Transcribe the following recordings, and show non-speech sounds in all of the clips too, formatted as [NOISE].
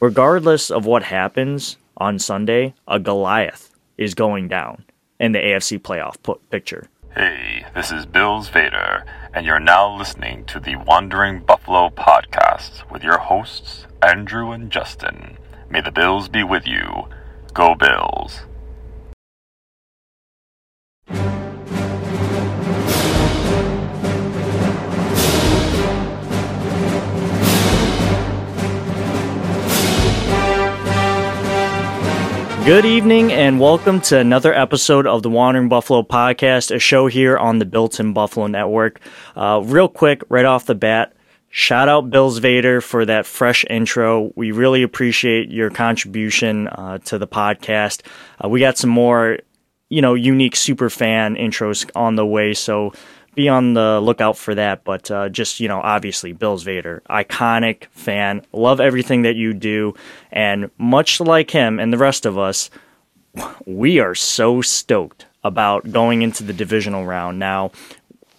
regardless of what happens on Sunday, a Goliath is going down in the AFC playoff picture. Hey, this is Bills Vader, and you're now listening to the Wandering Buffalo podcast with your hosts, Andrew and Justin. May the Bills be with you. Go Bills. Good evening and welcome to another episode of the Wandering Buffalo podcast, a show here on the Built in Buffalo Network. Uh, real quick, right off the bat, shout out Bills Vader for that fresh intro. We really appreciate your contribution uh, to the podcast. Uh, we got some more, you know, unique super fan intros on the way, so be on the lookout for that. But uh, just, you know, obviously, Bills Vader, iconic fan, love everything that you do. And much like him and the rest of us, we are so stoked about going into the divisional round. Now,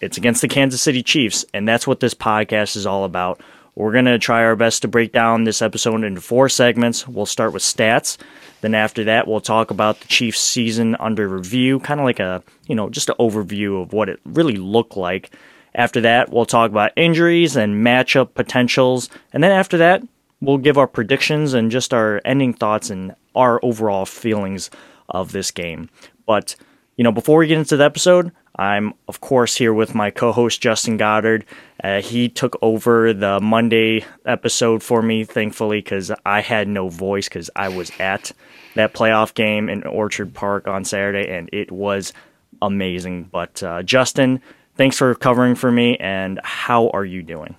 it's against the Kansas City Chiefs, and that's what this podcast is all about. We're going to try our best to break down this episode into four segments. We'll start with stats. Then after that, we'll talk about the Chiefs season under review, kind of like a, you know, just an overview of what it really looked like. After that, we'll talk about injuries and matchup potentials. And then after that, we'll give our predictions and just our ending thoughts and our overall feelings of this game. But, you know, before we get into the episode, I'm, of course, here with my co host, Justin Goddard. Uh, he took over the Monday episode for me, thankfully, because I had no voice because I was at that playoff game in Orchard Park on Saturday, and it was amazing. But, uh, Justin, thanks for covering for me, and how are you doing?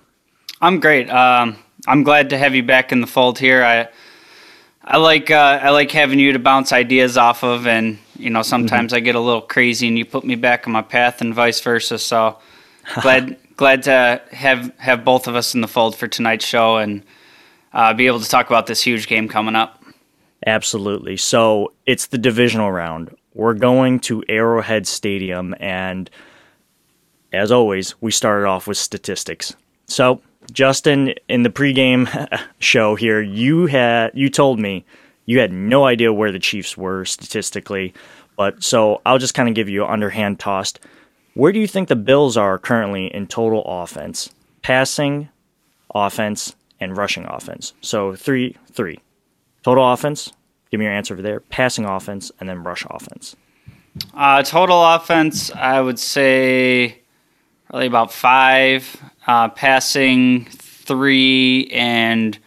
I'm great. Um, I'm glad to have you back in the fold here. I I like uh, I like having you to bounce ideas off of, and you know sometimes mm-hmm. I get a little crazy, and you put me back on my path, and vice versa. So [LAUGHS] glad glad to have have both of us in the fold for tonight's show, and uh, be able to talk about this huge game coming up. Absolutely. So it's the divisional round. We're going to Arrowhead Stadium, and as always, we started off with statistics. So Justin, in the pregame [LAUGHS] show here, you had you told me you had no idea where the Chiefs were statistically, but so I'll just kind of give you an underhand tossed. Where do you think the Bills are currently in total offense, passing, offense, and rushing offense? So three, three, total offense. Give me your answer over there. Passing offense and then rush offense. Uh, total offense, I would say probably about five uh, passing three, and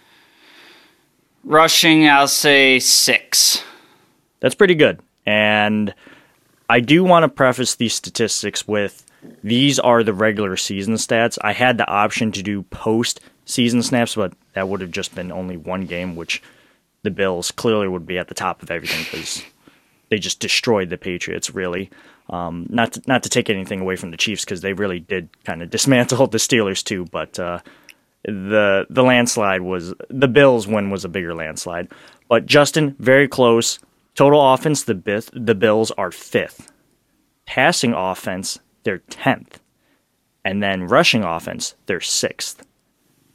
rushing, I'll say six. That's pretty good. And I do want to preface these statistics with these are the regular season stats. I had the option to do post season snaps, but that would have just been only one game, which the Bills clearly would be at the top of everything because they just destroyed the Patriots, really. Um, not to, not to take anything away from the Chiefs because they really did kind of dismantle [LAUGHS] the Steelers too, but uh, the the landslide was the Bills' win was a bigger landslide. But Justin, very close. Total offense, the Bith, the Bills are fifth. Passing offense, they're tenth, and then rushing offense, they're sixth,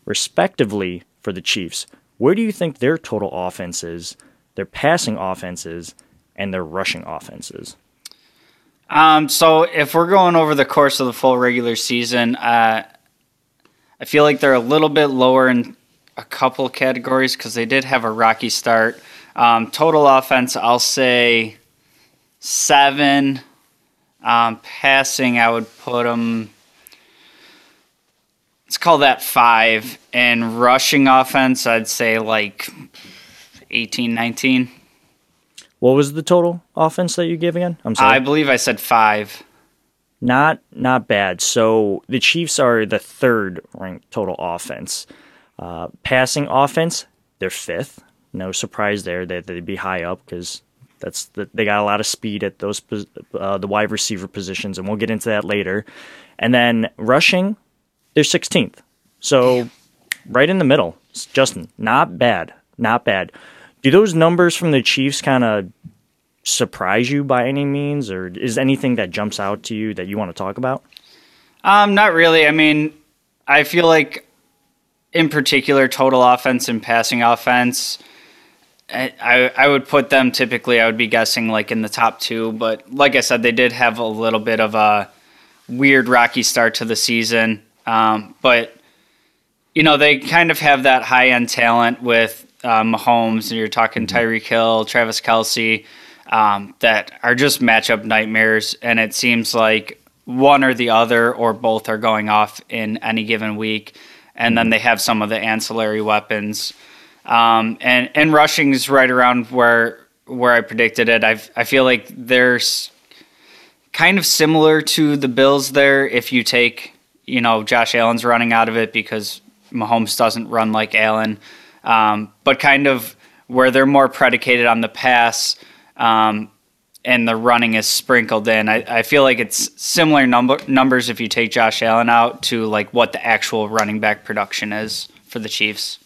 respectively for the Chiefs. Where do you think their total offense is, their passing offenses, and their rushing offenses? Um, so if we're going over the course of the full regular season, uh, I feel like they're a little bit lower in a couple categories because they did have a rocky start. Um, total offense, I'll say seven. Um, passing, I would put them. Let's call that five. And rushing offense, I'd say like 18, 19. What was the total offense that you gave again? I'm sorry. I believe I said five. Not not bad. So the Chiefs are the third ranked total offense. Uh, passing offense, they're fifth. No surprise there that they'd be high up because that's the, they got a lot of speed at those uh, the wide receiver positions, and we'll get into that later. And then rushing, they're 16th. So right in the middle. Justin, not bad, not bad. Do those numbers from the Chiefs kind of surprise you by any means, or is anything that jumps out to you that you want to talk about? Um, not really. I mean, I feel like in particular, total offense and passing offense, I, I would put them typically, I would be guessing like in the top two. But like I said, they did have a little bit of a weird, rocky start to the season. Um, but, you know, they kind of have that high end talent with uh, Mahomes, and you're talking mm-hmm. Tyreek Hill, Travis Kelce, um, that are just matchup nightmares. And it seems like one or the other or both are going off in any given week. And then mm-hmm. they have some of the ancillary weapons. Um, and and rushing is right around where where I predicted it. I I feel like there's kind of similar to the Bills there. If you take you know Josh Allen's running out of it because Mahomes doesn't run like Allen, um, but kind of where they're more predicated on the pass. Um, and the running is sprinkled in. I, I feel like it's similar number numbers if you take Josh Allen out to like what the actual running back production is for the Chiefs.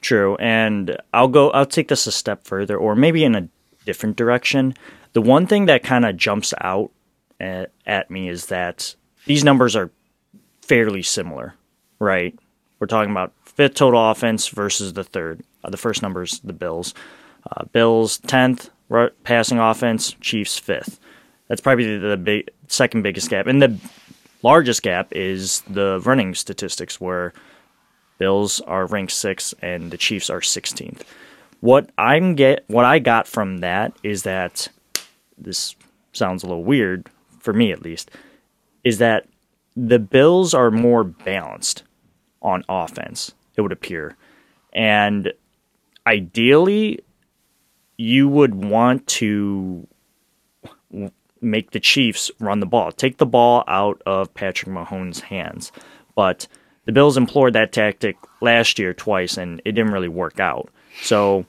True, and I'll go. I'll take this a step further, or maybe in a different direction. The one thing that kind of jumps out at, at me is that these numbers are fairly similar, right? We're talking about fifth total offense versus the third. Uh, the first number is the Bills. Uh, Bills tenth passing offense, Chiefs fifth. That's probably the, the big, second biggest gap, and the largest gap is the running statistics, where Bills are ranked sixth, and the Chiefs are 16th. What I'm get, what I got from that is that this sounds a little weird for me at least, is that the Bills are more balanced on offense. It would appear, and ideally, you would want to make the Chiefs run the ball, take the ball out of Patrick Mahomes' hands, but the Bills employed that tactic last year twice, and it didn't really work out. So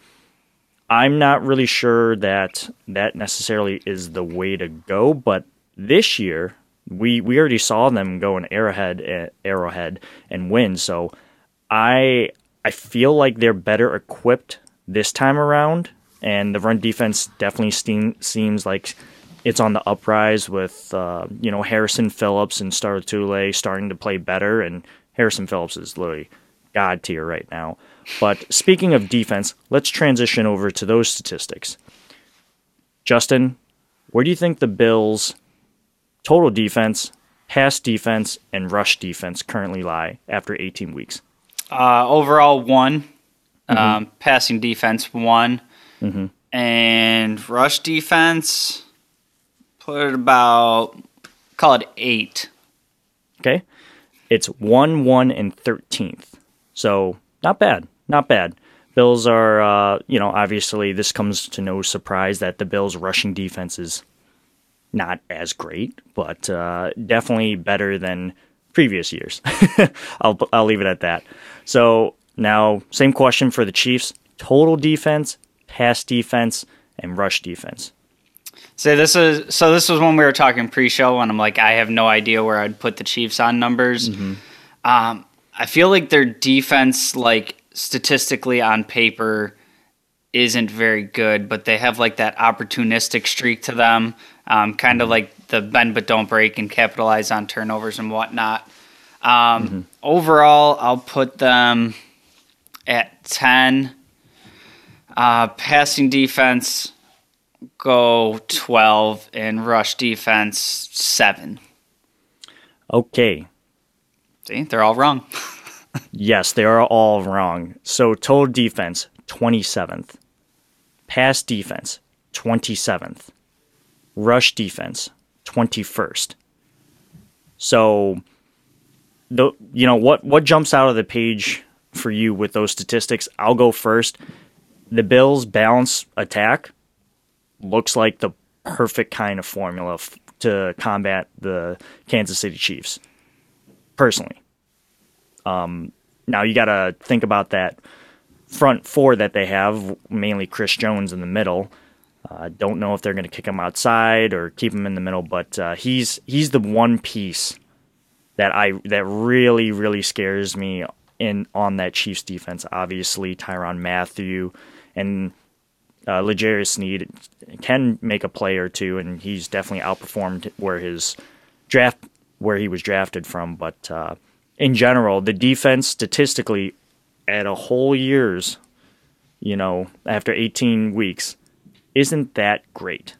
I'm not really sure that that necessarily is the way to go. But this year, we we already saw them go an Arrowhead eh, Arrowhead and win. So I I feel like they're better equipped this time around, and the run defense definitely steam, seems like it's on the uprise with uh, you know Harrison Phillips and Star Tule starting to play better and Harrison Phillips is literally god tier right now. But speaking of defense, let's transition over to those statistics. Justin, where do you think the Bills' total defense, pass defense, and rush defense currently lie after 18 weeks? Uh, overall, one. Mm-hmm. Um, passing defense, one. Mm-hmm. And rush defense, put it about, call it eight. Okay. It's 1 1 and 13th. So not bad. Not bad. Bills are, uh, you know, obviously this comes to no surprise that the Bills' rushing defense is not as great, but uh, definitely better than previous years. [LAUGHS] I'll, I'll leave it at that. So now, same question for the Chiefs total defense, pass defense, and rush defense. So this is so this was when we were talking pre-show, and I'm like, I have no idea where I'd put the Chiefs on numbers. Mm-hmm. Um, I feel like their defense, like statistically on paper, isn't very good, but they have like that opportunistic streak to them, um, kind of like the bend but don't break and capitalize on turnovers and whatnot. Um, mm-hmm. Overall, I'll put them at ten. Uh, passing defense go 12 and rush defense 7. Okay. See, they're all wrong. [LAUGHS] yes, they are all wrong. So total defense 27th. Pass defense 27th. Rush defense 21st. So the you know what what jumps out of the page for you with those statistics? I'll go first. The Bills balance attack looks like the perfect kind of formula f- to combat the Kansas City Chiefs. Personally, um, now you got to think about that front four that they have, mainly Chris Jones in the middle. I uh, don't know if they're going to kick him outside or keep him in the middle, but uh, he's he's the one piece that I that really really scares me in on that Chiefs defense. Obviously, Tyrann Mathieu and uh, Sneed can make a play or two, and he's definitely outperformed where his draft where he was drafted from. But uh, in general, the defense statistically at a whole year's, you know, after 18 weeks, isn't that great?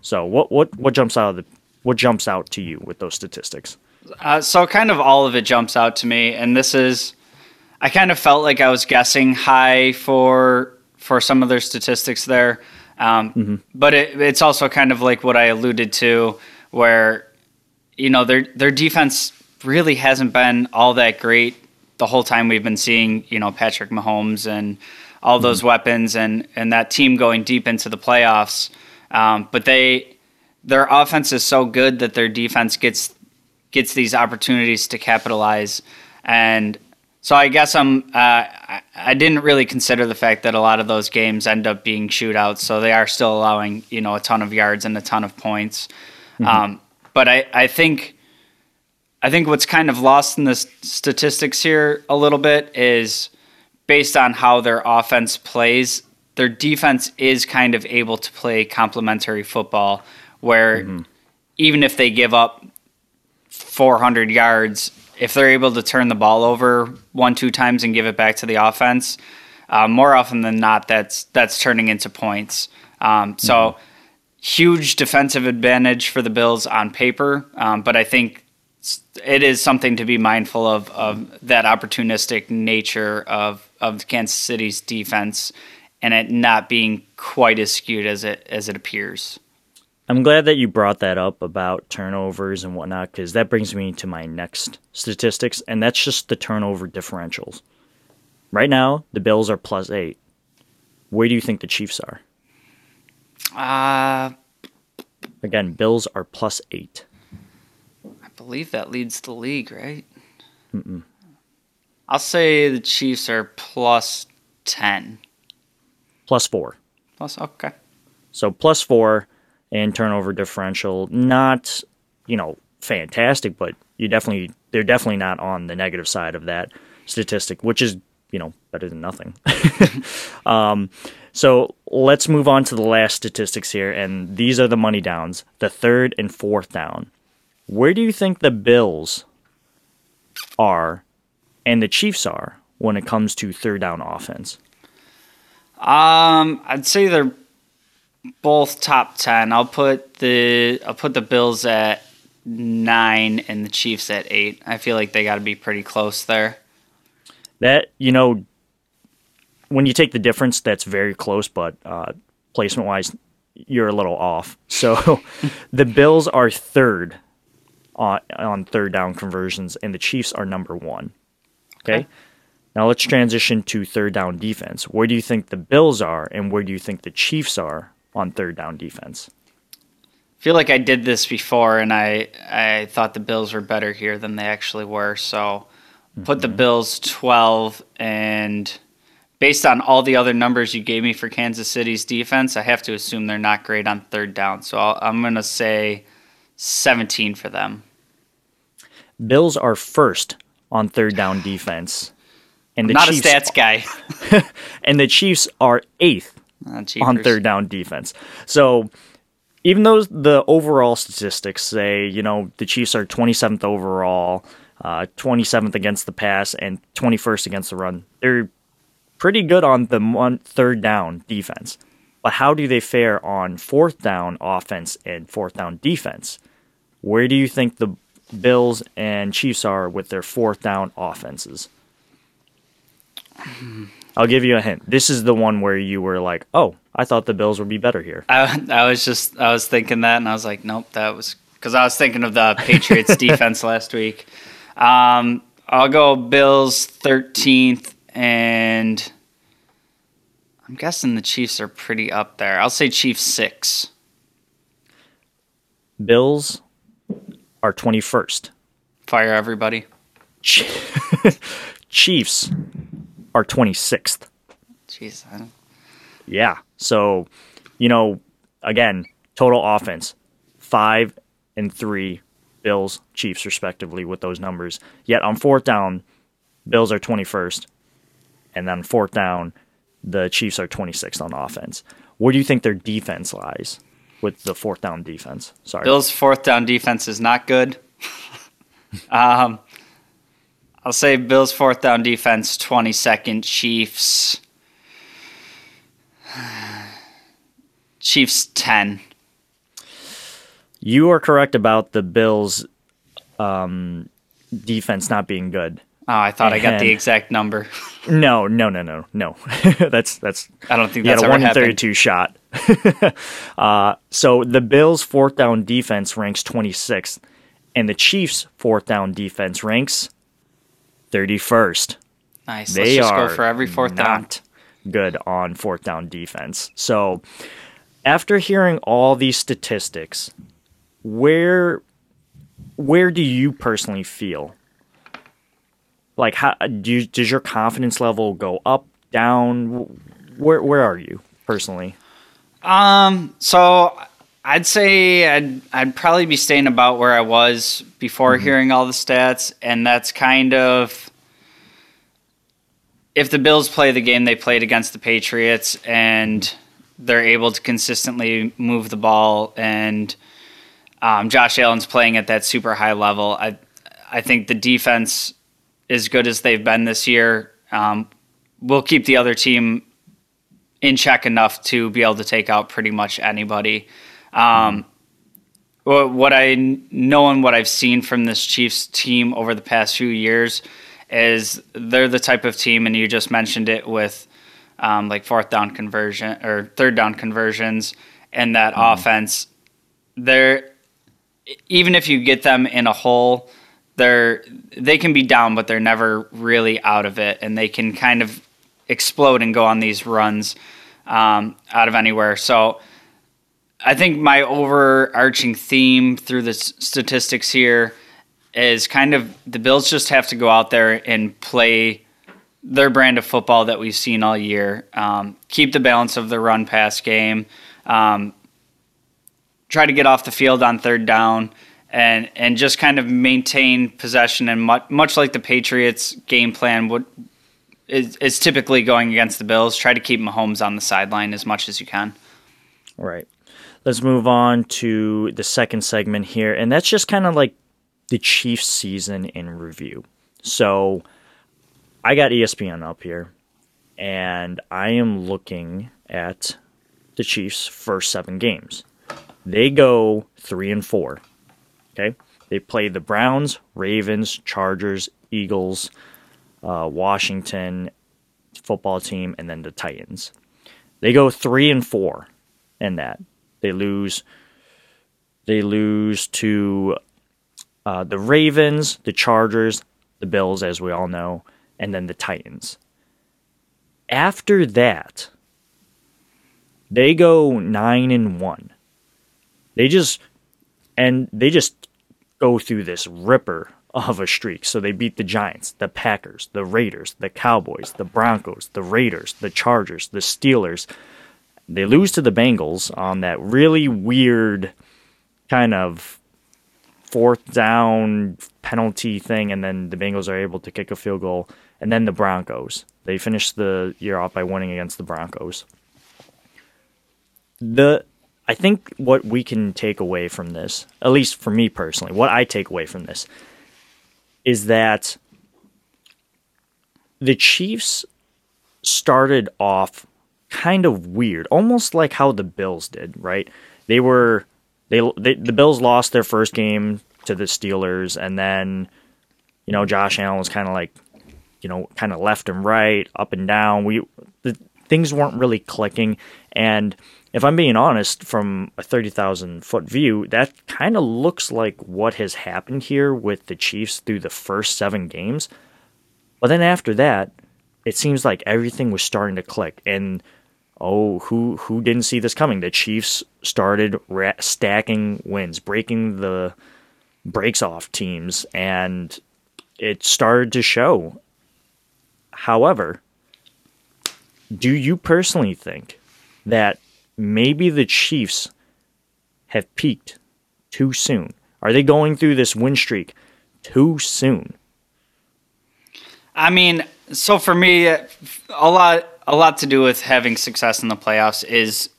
So what what what jumps out of the what jumps out to you with those statistics? Uh, so kind of all of it jumps out to me, and this is, I kind of felt like I was guessing high for for some of their statistics there, um, mm-hmm. but it, it's also kind of like what I alluded to, where you know their their defense really hasn't been all that great the whole time we've been seeing you know Patrick Mahomes and all mm-hmm. those weapons and and that team going deep into the playoffs, um, but they their offense is so good that their defense gets gets these opportunities to capitalize. And so I guess I'm uh, I didn't really consider the fact that a lot of those games end up being shootouts, so they are still allowing you know a ton of yards and a ton of points. Mm-hmm. Um, but I, I think I think what's kind of lost in the statistics here a little bit is based on how their offense plays. Their defense is kind of able to play complementary football, where mm-hmm. even if they give up 400 yards, if they're able to turn the ball over one two times and give it back to the offense, uh, more often than not, that's that's turning into points. Um, so. Mm-hmm. Huge defensive advantage for the Bills on paper, um, but I think it is something to be mindful of of that opportunistic nature of of Kansas City's defense and it not being quite as skewed as it as it appears. I'm glad that you brought that up about turnovers and whatnot because that brings me to my next statistics, and that's just the turnover differentials. Right now, the Bills are plus eight. Where do you think the Chiefs are? Uh, Again, Bills are plus eight. I believe that leads the league, right? Mm-mm. I'll say the Chiefs are plus 10. Plus four. Plus, okay. So plus four and turnover differential. Not, you know, fantastic, but you definitely they're definitely not on the negative side of that statistic, which is you know better than nothing. [LAUGHS] um, so let's move on to the last statistics here, and these are the money downs: the third and fourth down. Where do you think the Bills are and the Chiefs are when it comes to third down offense? Um, I'd say they're both top ten. I'll put the I'll put the Bills at nine and the Chiefs at eight. I feel like they got to be pretty close there. That you know, when you take the difference, that's very close. But uh, placement wise, you're a little off. So [LAUGHS] the Bills are third on on third down conversions, and the Chiefs are number one. Okay. okay. Now let's transition to third down defense. Where do you think the Bills are, and where do you think the Chiefs are on third down defense. I feel like I did this before, and I I thought the Bills were better here than they actually were. So put the mm-hmm. Bills twelve, and based on all the other numbers you gave me for Kansas City's defense, I have to assume they're not great on third down. So i am going to say seventeen for them. Bills are first on third down [SIGHS] defense. And the not Chiefs a stats guy. [LAUGHS] and the Chiefs are eighth uh, on third down defense. So even though the overall statistics say, you know, the Chiefs are 27th overall, uh, 27th against the pass, and 21st against the run, they're pretty good on the one third down defense. But how do they fare on fourth down offense and fourth down defense? Where do you think the Bills and Chiefs are with their fourth down offenses? I'll give you a hint. This is the one where you were like, "Oh, I thought the Bills would be better here." I, I was just I was thinking that, and I was like, "Nope, that was because I was thinking of the Patriots [LAUGHS] defense last week." Um, I'll go Bills thirteenth, and I'm guessing the Chiefs are pretty up there. I'll say Chiefs six. Bills are twenty first. Fire everybody. [LAUGHS] Chiefs are 26th. Jeez. Yeah. So, you know, again, total offense, five and three, Bills, Chiefs, respectively, with those numbers. Yet on fourth down, Bills are 21st. And then fourth down, the Chiefs are 26th on offense. Where do you think their defense lies with the fourth down defense? Sorry. Bills' fourth down defense is not good. [LAUGHS] um, I'll say Bills fourth down defense 22nd, Chiefs [SIGHS] Chiefs 10. You are correct about the Bills um, defense not being good. Oh, I thought I got the exact number. [LAUGHS] No, no, no, no, no. [LAUGHS] that's that's I don't think you that's a one in thirty-two shot. [LAUGHS] uh, so the Bills' fourth down defense ranks twenty-sixth, and the Chiefs' fourth down defense ranks thirty-first. Nice. They Let's are go for every fourth down. not good on fourth down defense. So after hearing all these statistics, where where do you personally feel? Like how do you, does your confidence level go up, down? Where where are you personally? Um, so I'd say I'd I'd probably be staying about where I was before hearing all the stats, and that's kind of if the Bills play the game they played against the Patriots and they're able to consistently move the ball and um, Josh Allen's playing at that super high level, I I think the defense as good as they've been this year um, will keep the other team in check enough to be able to take out pretty much anybody. Um, wha- what I know and what I've seen from this Chiefs team over the past few years is they're the type of team, and you just mentioned it with um, like fourth down conversion or third down conversions and that offense. They're even if you get them in a hole, they're they can be down, but they're never really out of it, and they can kind of explode and go on these runs um, out of anywhere. So I think my overarching theme through the statistics here is kind of the Bills just have to go out there and play their brand of football that we've seen all year. Um, keep the balance of the run pass game. Um, try to get off the field on third down. And, and just kind of maintain possession and much, much like the Patriots game plan would is, is typically going against the Bills. Try to keep Mahomes on the sideline as much as you can. Right. Let's move on to the second segment here, and that's just kind of like the Chiefs season in review. So I got ESPN up here, and I am looking at the Chiefs' first seven games. They go three and four. Okay. They play the Browns, Ravens, Chargers, Eagles, uh, Washington football team, and then the Titans. They go three and four in that. They lose. They lose to uh, the Ravens, the Chargers, the Bills, as we all know, and then the Titans. After that, they go nine and one. They just and they just go through this ripper of a streak. So they beat the Giants, the Packers, the Raiders, the Cowboys, the Broncos, the Raiders, the Chargers, the Steelers. They lose to the Bengals on that really weird kind of fourth down penalty thing, and then the Bengals are able to kick a field goal, and then the Broncos. They finish the year off by winning against the Broncos. The I think what we can take away from this, at least for me personally, what I take away from this is that the Chiefs started off kind of weird, almost like how the Bills did, right? They were they, they the Bills lost their first game to the Steelers and then you know Josh Allen was kind of like you know kind of left and right, up and down. We the things weren't really clicking and if I'm being honest, from a 30,000 foot view, that kind of looks like what has happened here with the Chiefs through the first seven games. But then after that, it seems like everything was starting to click. And oh, who who didn't see this coming? The Chiefs started ra- stacking wins, breaking the breaks off teams, and it started to show. However, do you personally think that maybe the Chiefs have peaked too soon? Are they going through this win streak too soon? I mean, so for me, a lot a lot to do with having success in the playoffs is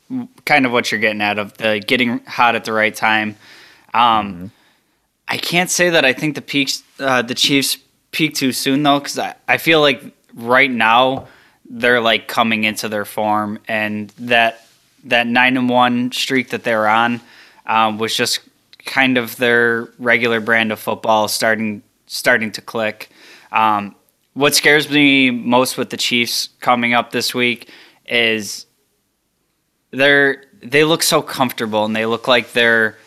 kind of what you're getting out of the getting hot at the right time. Um, I can't say that I think the peaks uh, the Chiefs peak too soon though, because I, I feel like right now they're like coming into their form, and that that nine and one streak that they're on um, was just kind of their regular brand of football starting starting to click. Um, what scares me most with the Chiefs coming up this week is they're they look so comfortable and they look like they're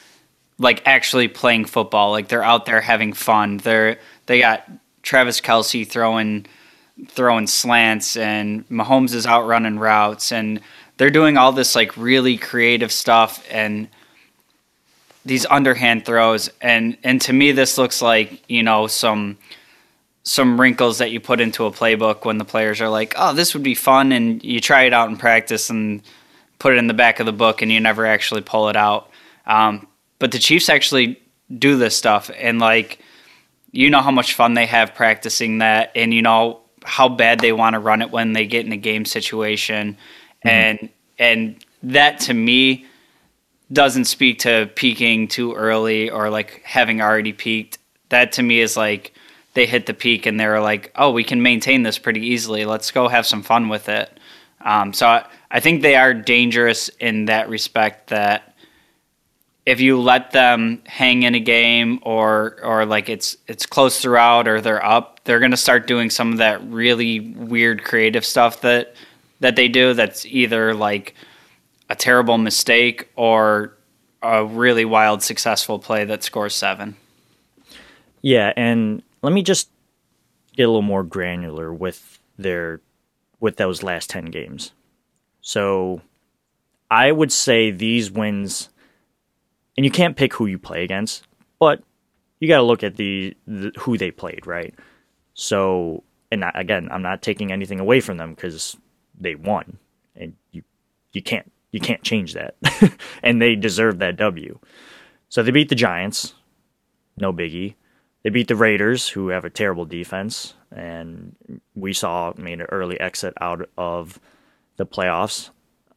like actually playing football. Like they're out there having fun. They're they got Travis Kelce throwing throwing slants and Mahomes is out running routes and they're doing all this like really creative stuff and these underhand throws. And and to me this looks like you know some some wrinkles that you put into a playbook when the players are like oh this would be fun and you try it out in practice and put it in the back of the book and you never actually pull it out. Um, but the chiefs actually do this stuff and like you know how much fun they have practicing that and you know how bad they want to run it when they get in a game situation mm-hmm. and and that to me doesn't speak to peaking too early or like having already peaked. That to me is like they hit the peak and they're like, oh, we can maintain this pretty easily. Let's go have some fun with it. Um, so I, I think they are dangerous in that respect that if you let them hang in a game or or like it's it's close throughout or they're up, they're gonna start doing some of that really weird creative stuff that that they do that's either like a terrible mistake or a really wild successful play that scores seven. Yeah, and let me just get a little more granular with their with those last 10 games. So I would say these wins and you can't pick who you play against, but you got to look at the, the, who they played, right? So and again, I'm not taking anything away from them cuz they won and you you can't you can't change that. [LAUGHS] and they deserve that W. So they beat the Giants, no biggie. They beat the Raiders, who have a terrible defense, and we saw made an early exit out of the playoffs.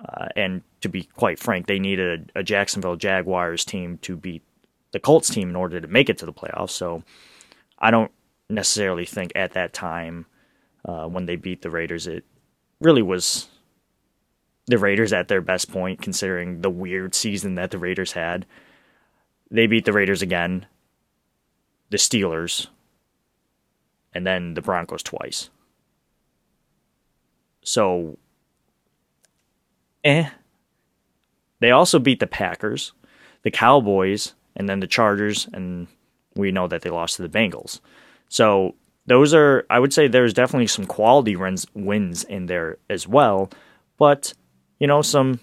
Uh, and to be quite frank, they needed a, a Jacksonville Jaguars team to beat the Colts team in order to make it to the playoffs. So I don't necessarily think at that time uh, when they beat the Raiders it really was the Raiders at their best point, considering the weird season that the Raiders had. They beat the Raiders again, the Steelers, and then the Broncos twice. So, eh. They also beat the Packers, the Cowboys, and then the Chargers, and we know that they lost to the Bengals. So, those are, I would say, there's definitely some quality wins, wins in there as well. But you know, some,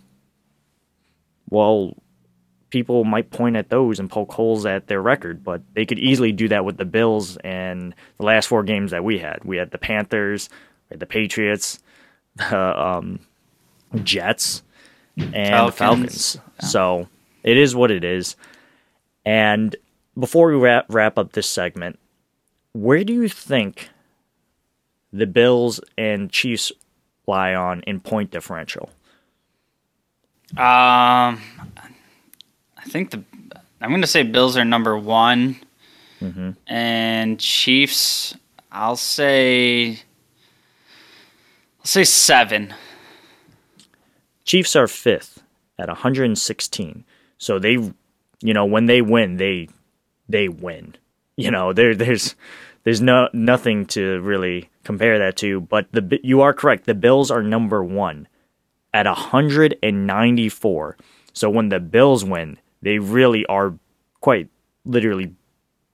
well, people might point at those and poke holes at their record, but they could easily do that with the Bills and the last four games that we had. We had the Panthers, had the Patriots, [LAUGHS] the um, Jets, and Falcons. the Falcons. Yeah. So it is what it is. And before we wrap, wrap up this segment, where do you think the Bills and Chiefs lie on in point differential? Um, I think the I'm going to say Bills are number one, mm-hmm. and Chiefs. I'll say. I'll say seven. Chiefs are fifth at 116. So they, you know, when they win, they they win. You know, there there's there's no nothing to really compare that to. But the you are correct. The Bills are number one at 194. So when the Bills win, they really are quite literally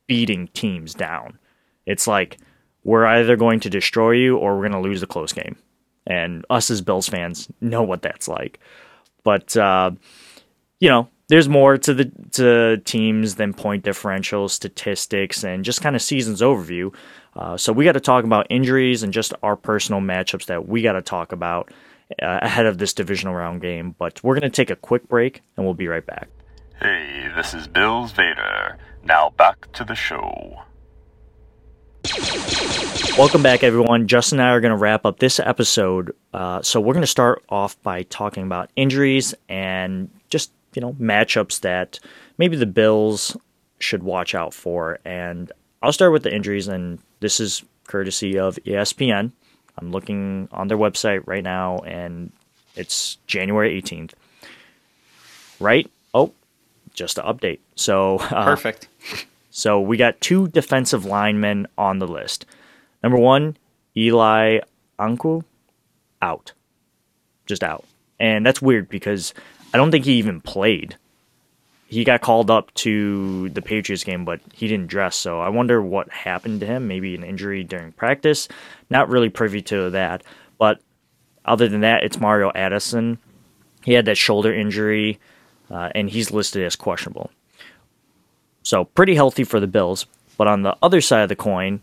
beating teams down. It's like we're either going to destroy you or we're going to lose the close game. And us as Bills fans know what that's like. But uh, you know, there's more to the to teams than point differential, statistics, and just kind of seasons overview. Uh, so we got to talk about injuries and just our personal matchups that we got to talk about uh, ahead of this divisional round game. But we're going to take a quick break and we'll be right back. Hey, this is Bills Vader. Now back to the show. Welcome back, everyone. Justin and I are going to wrap up this episode. Uh, so we're going to start off by talking about injuries and just you know matchups that maybe the Bills should watch out for. And I'll start with the injuries, and this is courtesy of ESPN. I'm looking on their website right now, and it's January 18th. Right? Oh, just to update. So uh, Perfect. So we got two defensive linemen on the list. Number one, Eli Ankou, out, just out, and that's weird because I don't think he even played. He got called up to the Patriots game, but he didn't dress. So I wonder what happened to him. Maybe an injury during practice. Not really privy to that. But other than that, it's Mario Addison. He had that shoulder injury, uh, and he's listed as questionable. So pretty healthy for the Bills. But on the other side of the coin,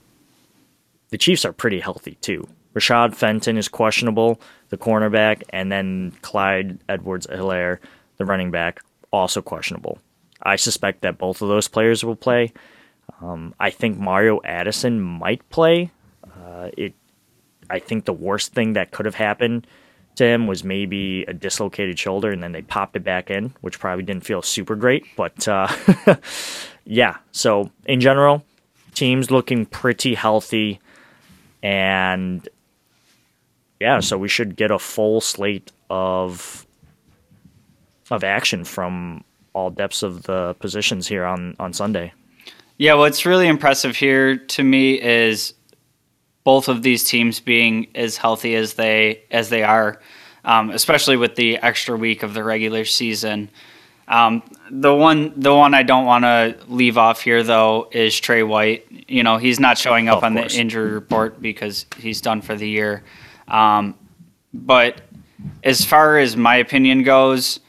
the Chiefs are pretty healthy too. Rashad Fenton is questionable, the cornerback, and then Clyde Edwards Helaire, the running back, also questionable. I suspect that both of those players will play. Um, I think Mario Addison might play. Uh, it, I think the worst thing that could have happened to him was maybe a dislocated shoulder, and then they popped it back in, which probably didn't feel super great. But uh, [LAUGHS] yeah, so in general, team's looking pretty healthy, and yeah, so we should get a full slate of of action from all depths of the positions here on on Sunday. Yeah, what's really impressive here to me is both of these teams being as healthy as they as they are, um, especially with the extra week of the regular season. Um, the one the one I don't want to leave off here though is Trey White. You know he's not showing up on course. the injury report because he's done for the year. Um, but as far as my opinion goes,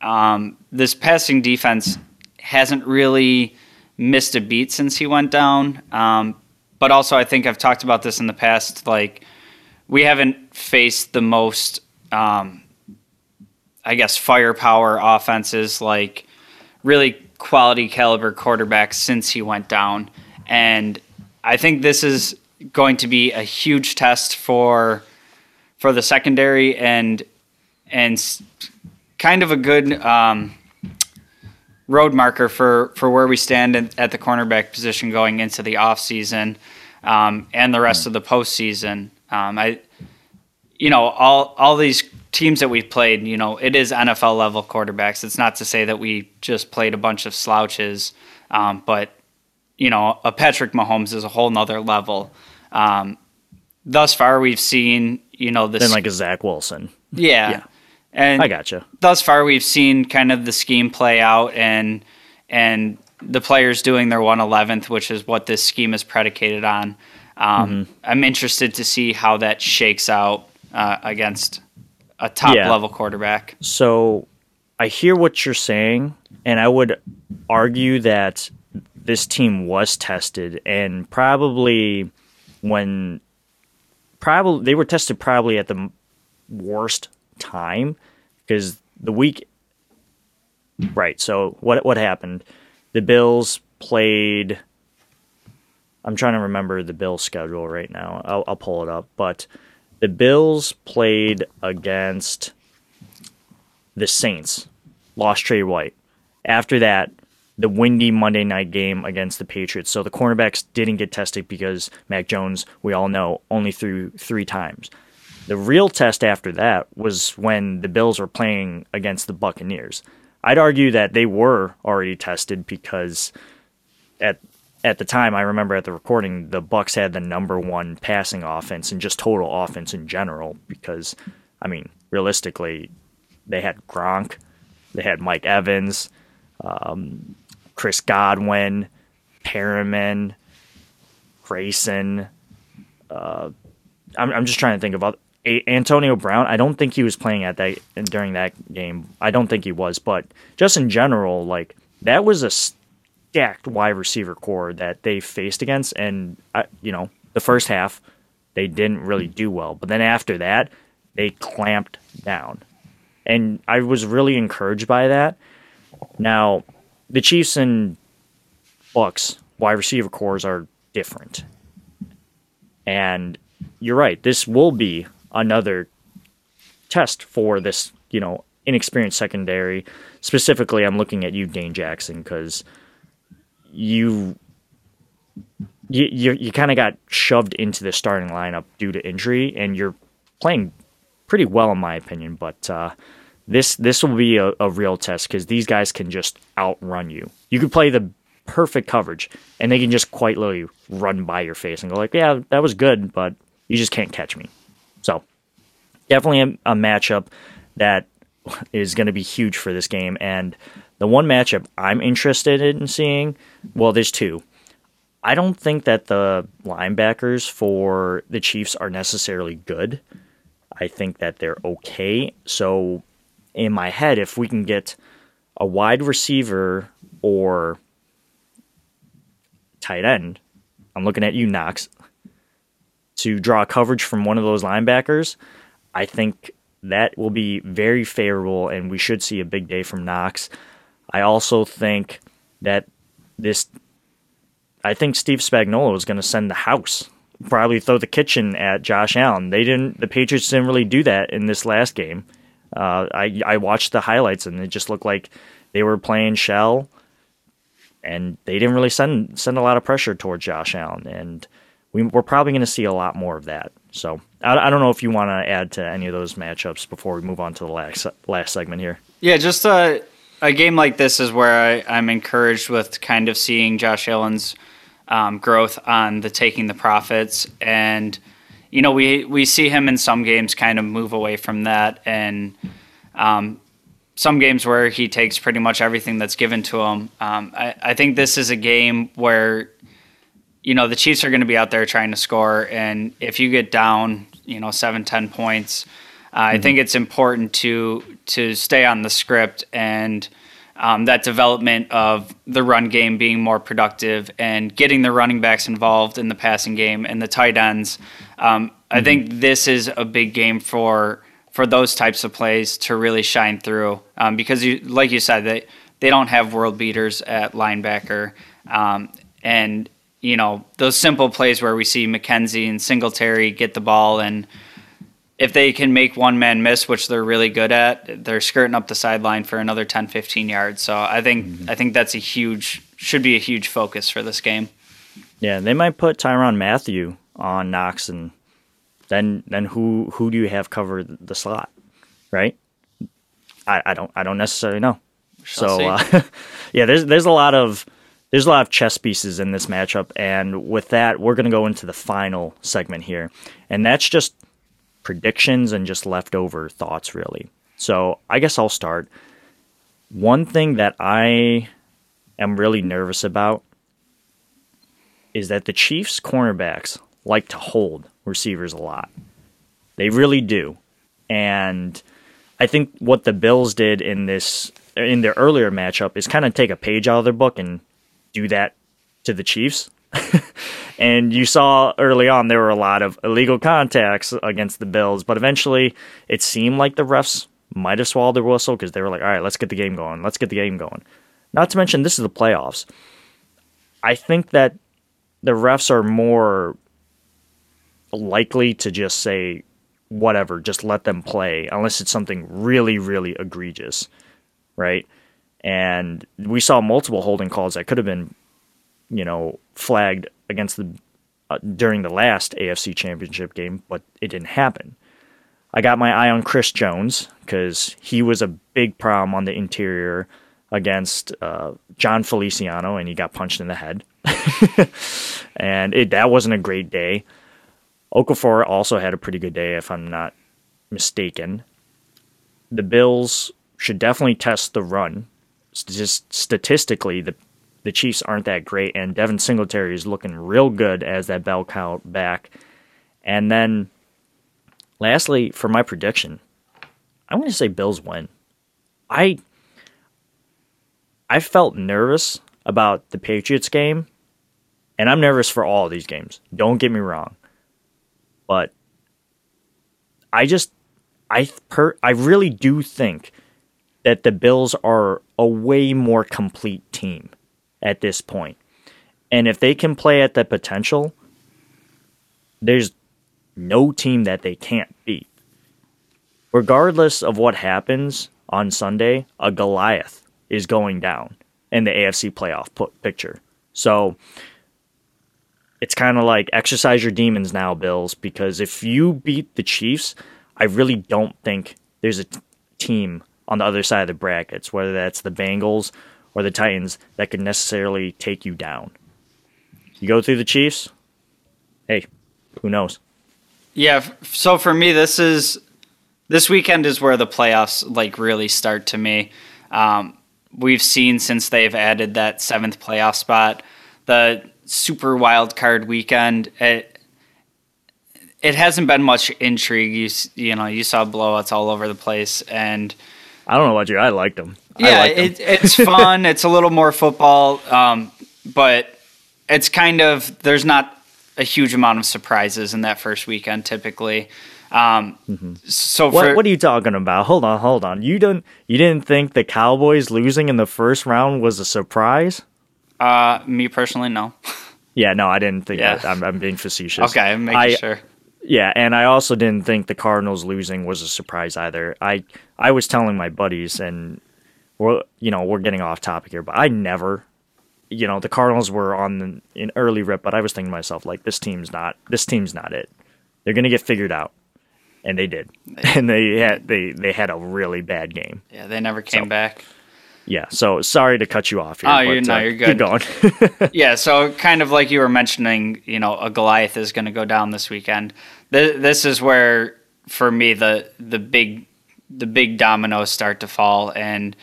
um, this passing defense hasn't really missed a beat since he went down. Um, but also, I think I've talked about this in the past. Like, we haven't faced the most, um, I guess, firepower offenses, like really quality caliber quarterbacks since he went down. And I think this is going to be a huge test for for the secondary and and kind of a good um, road marker for for where we stand in, at the cornerback position going into the off season um, and the rest of the postseason. Um, I, you know, all all these teams that we've played, you know, it is NFL level quarterbacks. It's not to say that we just played a bunch of slouches, um, but you know, a Patrick Mahomes is a whole nother level. Um, thus far, we've seen you know this. Than like a Zach Wilson. Yeah. yeah. And I gotcha. Thus far, we've seen kind of the scheme play out, and and the players doing their one eleventh, which is what this scheme is predicated on. Um, mm-hmm. I'm interested to see how that shakes out uh, against a top yeah. level quarterback. So I hear what you're saying, and I would argue that this team was tested, and probably when probably they were tested probably at the worst time because the week right so what what happened? The bills played i'm trying to remember the bill schedule right now. I'll, I'll pull it up but the bills played against the saints lost trey white. After that the windy Monday night game against the Patriots. So the cornerbacks didn't get tested because Mac Jones, we all know, only threw three times. The real test after that was when the Bills were playing against the Buccaneers. I'd argue that they were already tested because at at the time I remember at the recording the Bucks had the number one passing offense and just total offense in general because I mean realistically they had Gronk, they had Mike Evans, um, Chris Godwin, Perriman, Grayson. Uh, I'm, I'm just trying to think of other, Antonio Brown. I don't think he was playing at that during that game. I don't think he was, but just in general, like that was a stacked wide receiver corps that they faced against, and I, you know the first half they didn't really do well, but then after that they clamped down, and I was really encouraged by that. Now the Chiefs and Bucks wide receiver cores are different. And you're right, this will be another test for this, you know, inexperienced secondary. Specifically, I'm looking at you, Dane Jackson, because you you you, you kind of got shoved into the starting lineup due to injury, and you're playing pretty well in my opinion. But uh, this this will be a, a real test because these guys can just outrun you. You could play the perfect coverage, and they can just quite literally run by your face and go like, "Yeah, that was good, but you just can't catch me." So definitely a, a matchup that is going to be huge for this game. And the one matchup I'm interested in seeing, well, there's two. I don't think that the linebackers for the Chiefs are necessarily good. I think that they're okay. So, in my head, if we can get a wide receiver or tight end, I'm looking at you, Knox, to draw coverage from one of those linebackers, I think that will be very favorable, and we should see a big day from Knox. I also think that this, I think Steve Spagnuolo is going to send the house, probably throw the kitchen at Josh Allen. They didn't, the Patriots didn't really do that in this last game. Uh, I I watched the highlights and it just looked like they were playing shell, and they didn't really send send a lot of pressure toward Josh Allen, and we, we're probably going to see a lot more of that. So I, I don't know if you want to add to any of those matchups before we move on to the last last segment here. Yeah, just a a game like this is where I, I'm encouraged with kind of seeing Josh Allen's um, growth on the taking the profits, and you know we we see him in some games kind of move away from that, and um, some games where he takes pretty much everything that's given to him. Um, I, I think this is a game where you know the Chiefs are going to be out there trying to score, and if you get down, you know, seven, ten points, uh, mm-hmm. I think it's important to to stay on the script and um, that development of the run game being more productive and getting the running backs involved in the passing game and the tight ends. Um, mm-hmm. I think this is a big game for for those types of plays to really shine through um, because you, like you said, they they don't have world beaters at linebacker, um, and you know, those simple plays where we see McKenzie and Singletary get the ball and if they can make one man miss, which they're really good at, they're skirting up the sideline for another 10, 15 yards. So I think mm-hmm. I think that's a huge should be a huge focus for this game. Yeah, they might put Tyrann Mathieu on Knox and then then who who do you have cover the slot? Right? I, I don't I don't necessarily know. so uh, [LAUGHS] yeah, there's there's a lot of there's a lot of chess pieces in this matchup, and with that, we're going to go into the final segment here, and that's just predictions and just leftover thoughts, really. So I guess I'll start. One thing that I am really nervous about is that the Chiefs' cornerbacks like to hold receivers a lot. They really do, and I think what the Bills did in this in their earlier matchup is kind of take a page out of their book and do that to the Chiefs. [LAUGHS] and you saw early on there were a lot of illegal contacts against the Bills, but eventually it seemed like the refs might have swallowed their whistle because they were like, all right, let's get the game going. Let's get the game going. Not to mention, this is the playoffs. I think that the refs are more likely to just say, whatever, just let them play, unless it's something really, really egregious, right? and we saw multiple holding calls that could have been, you know, flagged against the uh, during the last AFC Championship game, but it didn't happen. I got my eye on Chris Jones because he was a big problem on the interior against uh, Jon Feliciano, and he got punched in the head, [LAUGHS] and it, that wasn't a great day. Okafor also had a pretty good day, if I'm not mistaken. The Bills should definitely test the run just statistically, the the Chiefs aren't that great, and Devin Singletary is looking real good as that bell cow back. And then, lastly, for my prediction, I'm going to say Bills win. I I felt nervous about the Patriots game, and I'm nervous for all these games. Don't get me wrong, but I just I per I really do think that the Bills are a way more complete team at this point. And if they can play at the potential, there's no team that they can't beat. Regardless of what happens on Sunday, a Goliath is going down in the AFC playoff picture. So it's kind of like exercise your demons now, Bills, because if you beat the Chiefs, I really don't think there's a t- team on the other side of the brackets, whether that's the Bengals or the Titans, that could necessarily take you down. You go through the Chiefs, hey, who knows? Yeah, so for me, this is this weekend is where the playoffs like really start to me. Um, we've seen since they've added that seventh playoff spot, the super wild card weekend. It it hasn't been much intrigue. You you know you saw blowouts all over the place, and I don't know about you. I liked them. yeah, liked them. it, it's [LAUGHS] fun. it's a little more football, um, but it's kind of there's not a huge amount of surprises in that first weekend typically. Um, So for What, what are you talking about? Hold on, hold on. You don't you didn't think the Cowboys losing in the first round was a surprise? Uh, me personally, no. [LAUGHS] Yeah, no, I didn't think Yeah. that. I'm, I'm being facetious. okay, I'm making I- sure. Yeah, and I also didn't think the Cardinals losing was a surprise either. I I was telling my buddies, and we're you know we're getting off topic here, but I never, you know, the Cardinals were on the, an early rip, but I was thinking to myself like this team's not this team's not it. They're gonna get figured out, and they did, [LAUGHS] and they had they they had a really bad game. Yeah, they never came So- back. Yeah, so sorry to cut you off here. Oh, but, you're- no, uh, you're Keep good. going. [LAUGHS] yeah, so kind of like you were mentioning, you know, a Goliath is going to go down this weekend. Th- this is where, for me, the the big the big dominoes start to fall, and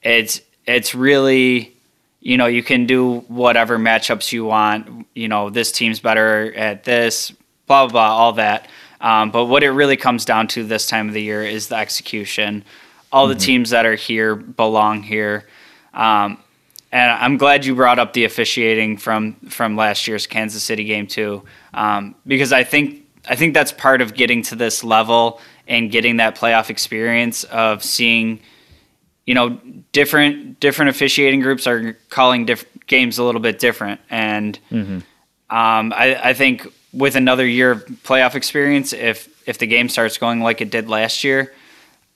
it's it's really, you know, you can do whatever matchups you want. You know, this team's better at this, blah blah blah, all that. Um, but what it really comes down to this time of the year is the execution. All the teams that are here belong here. Um, and I'm glad you brought up the officiating from from last year's Kansas City game too, um, because I think I think that's part of getting to this level and getting that playoff experience of seeing, you know, different different officiating groups are calling diff- games a little bit different, and um, I, I think with another year of playoff experience, if if the game starts going like it did last year,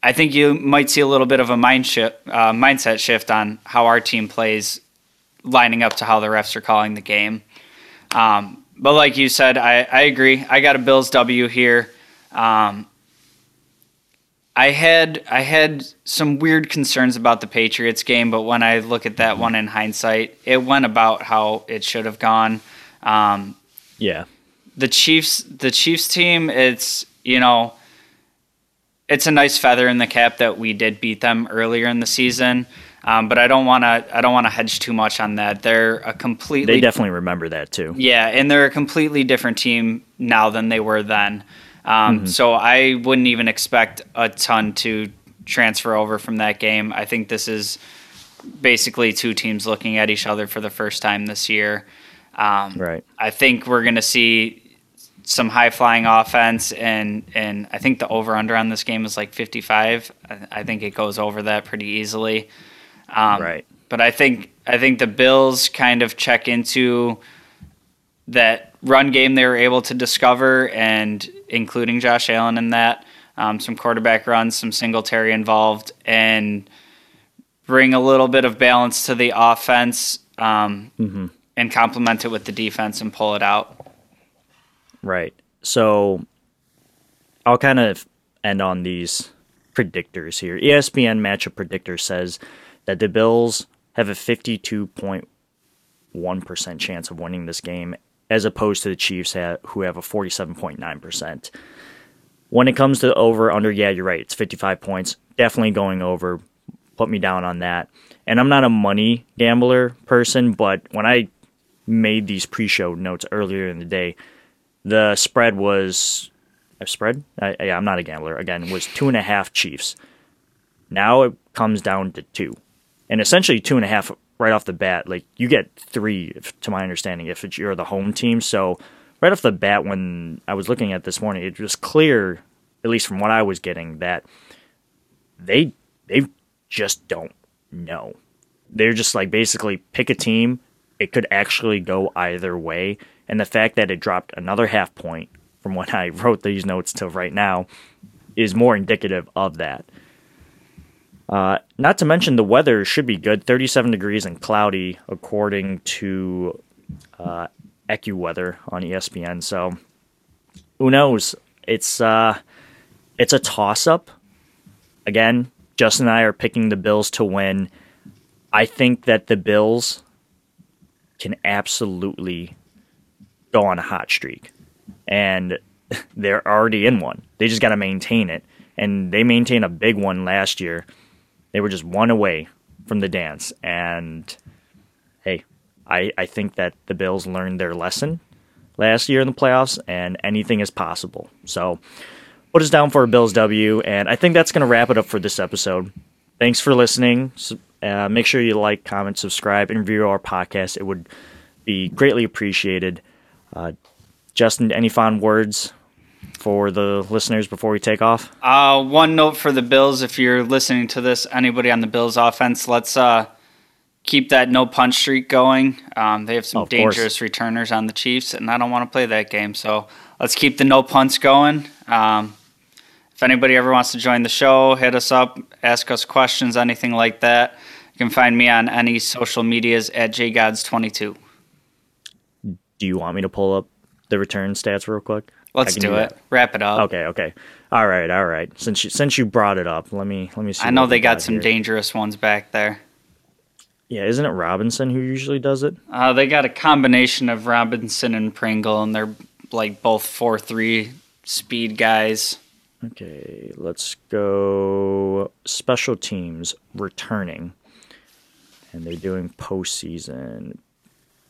I think you might see a little bit of a mind shift, uh, mindset shift on how our team plays, lining up to how the refs are calling the game. Um, but like you said, I, I agree. I got a Bills W here. Um, I had I had some weird concerns about the Patriots game, but when I look at that one in hindsight, it went about how it should have gone. Um, yeah, the Chiefs the Chiefs team it's you know it's a nice feather in the cap that we did beat them earlier in the season. Um, but I don't want to I don't want to hedge too much on that. They're a completely they definitely remember that too. yeah, and they're a completely different team now than they were then. Um, So I wouldn't even expect a ton to transfer over from that game. I think this is basically two teams looking at each other for the first time this year. Um, Right. I think we're going to see some high flying offense, and and I think the over under on this game is like 55. I, I think it goes over that pretty easily. Um, Right. But I think I think the Bills kind of check into that run game they were able to discover, and including Josh Allen in that, um, some quarterback runs, some Singletary involved, and bring a little bit of balance to the offense, um, and complement it with the defense and pull it out. Right. So I'll kind of end on these predictors here. ESPN matchup predictor says that the Bills have a 52.1% chance of winning this game as opposed to the Chiefs who have a 47.9%. When it comes to over under, yeah, you're right. It's 55 points. Definitely going over. Put me down on that. And I'm not a money gambler person, but when I made these pre-show notes earlier in the day, the spread was a spread. I, yeah, I'm not a gambler. Again, was two and a half Chiefs. Now it comes down to two, and essentially two and a half right off the bat. Like you get three, if, to my understanding, if it's, you're the home team. So right off the bat, when I was looking at this morning, it was clear, at least from what I was getting, that they they just don't know. They're just like basically pick a team. It could actually go either way, and the fact that it dropped another half point from when I [LAUGHS] wrote these notes till right now is more indicative of that. Uh, not to mention the weather should be good 37 degrees and cloudy according to uh, AccuWeather on ESPN. So who knows? It's uh, it's a toss up. Again, Justin and I are picking the Bills to win. I think that the Bills can absolutely go on a hot streak. And [LAUGHS] they're already in one. They just got to maintain it. And they maintained a big one last year. They were just one away from the dance. And hey, I, I think that the Bills learned their lesson last year in the playoffs, and anything is possible. So put us down for a Bills W. And I think that's going to wrap it up for this episode. Thanks for listening. Uh, make sure you like, comment, subscribe, and review our podcast. It would be greatly appreciated. Uh, Justin, any fond words for the listeners before we take off? Uh, one note for the Bills: if you're listening to this, anybody on the Bills offense, let's uh, keep that no punch streak going. Um, they have some dangerous course. returners on the Chiefs, and I don't want to play that game. So let's keep the no punts going. Um, if anybody ever wants to join the show, hit us up, ask us questions, anything like that. You can find me on any social medias at jgods22. Do you want me to pull up the return stats real quick? Let's do, do it. Wrap it up. Okay, okay. All right, all right. Since you, since you brought it up, let me let me see. I know they got, got some here. dangerous ones back there. Yeah, isn't it Robinson who usually does it? Uh, they got a combination of Robinson and Pringle, and they're like both four three speed guys. Okay, let's go special teams returning. And they're doing postseason.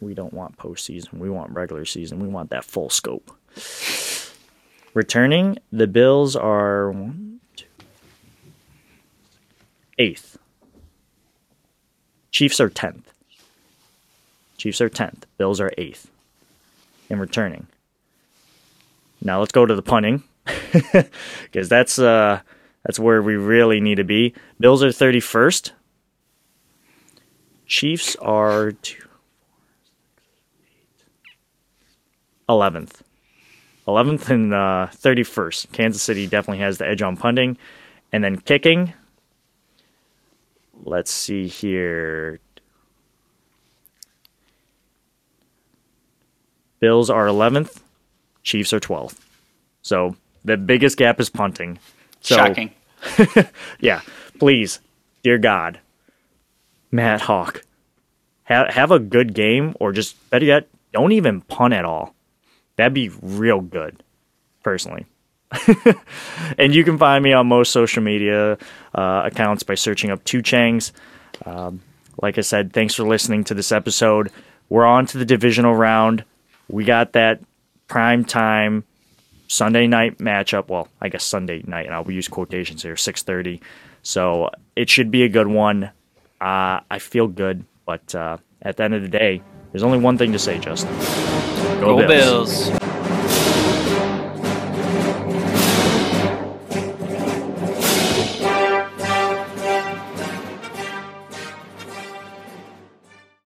We don't want postseason. We want regular season. We want that full scope. Returning, the Bills are one, two, eighth. Chiefs are tenth. Chiefs are tenth. Bills are eighth. In returning. Now let's go to the punting [LAUGHS] because that's uh that's where we really need to be. Bills are 31st. Chiefs are 11th. 11th and uh, 31st. Kansas City definitely has the edge on punting. And then kicking. Let's see here. Bills are 11th. Chiefs are 12th. So the biggest gap is punting. So, Shocking. [LAUGHS] yeah, please, dear God, Matt Haack, have have a good game, or just better yet, don't even punt at all. That'd be real good, personally. [LAUGHS] and you can find me on most social media uh, accounts by searching up Two Changs. Um, like I said, thanks for listening to this episode. We're on to the divisional round. We got that prime time Sunday night matchup. Well, I guess Sunday night, and I'll use quotations here. Six thirty. So it should be a good one. Uh, I feel good, but uh, at the end of the day, there's only one thing to say, Justin. Go, Go Bills. Bills.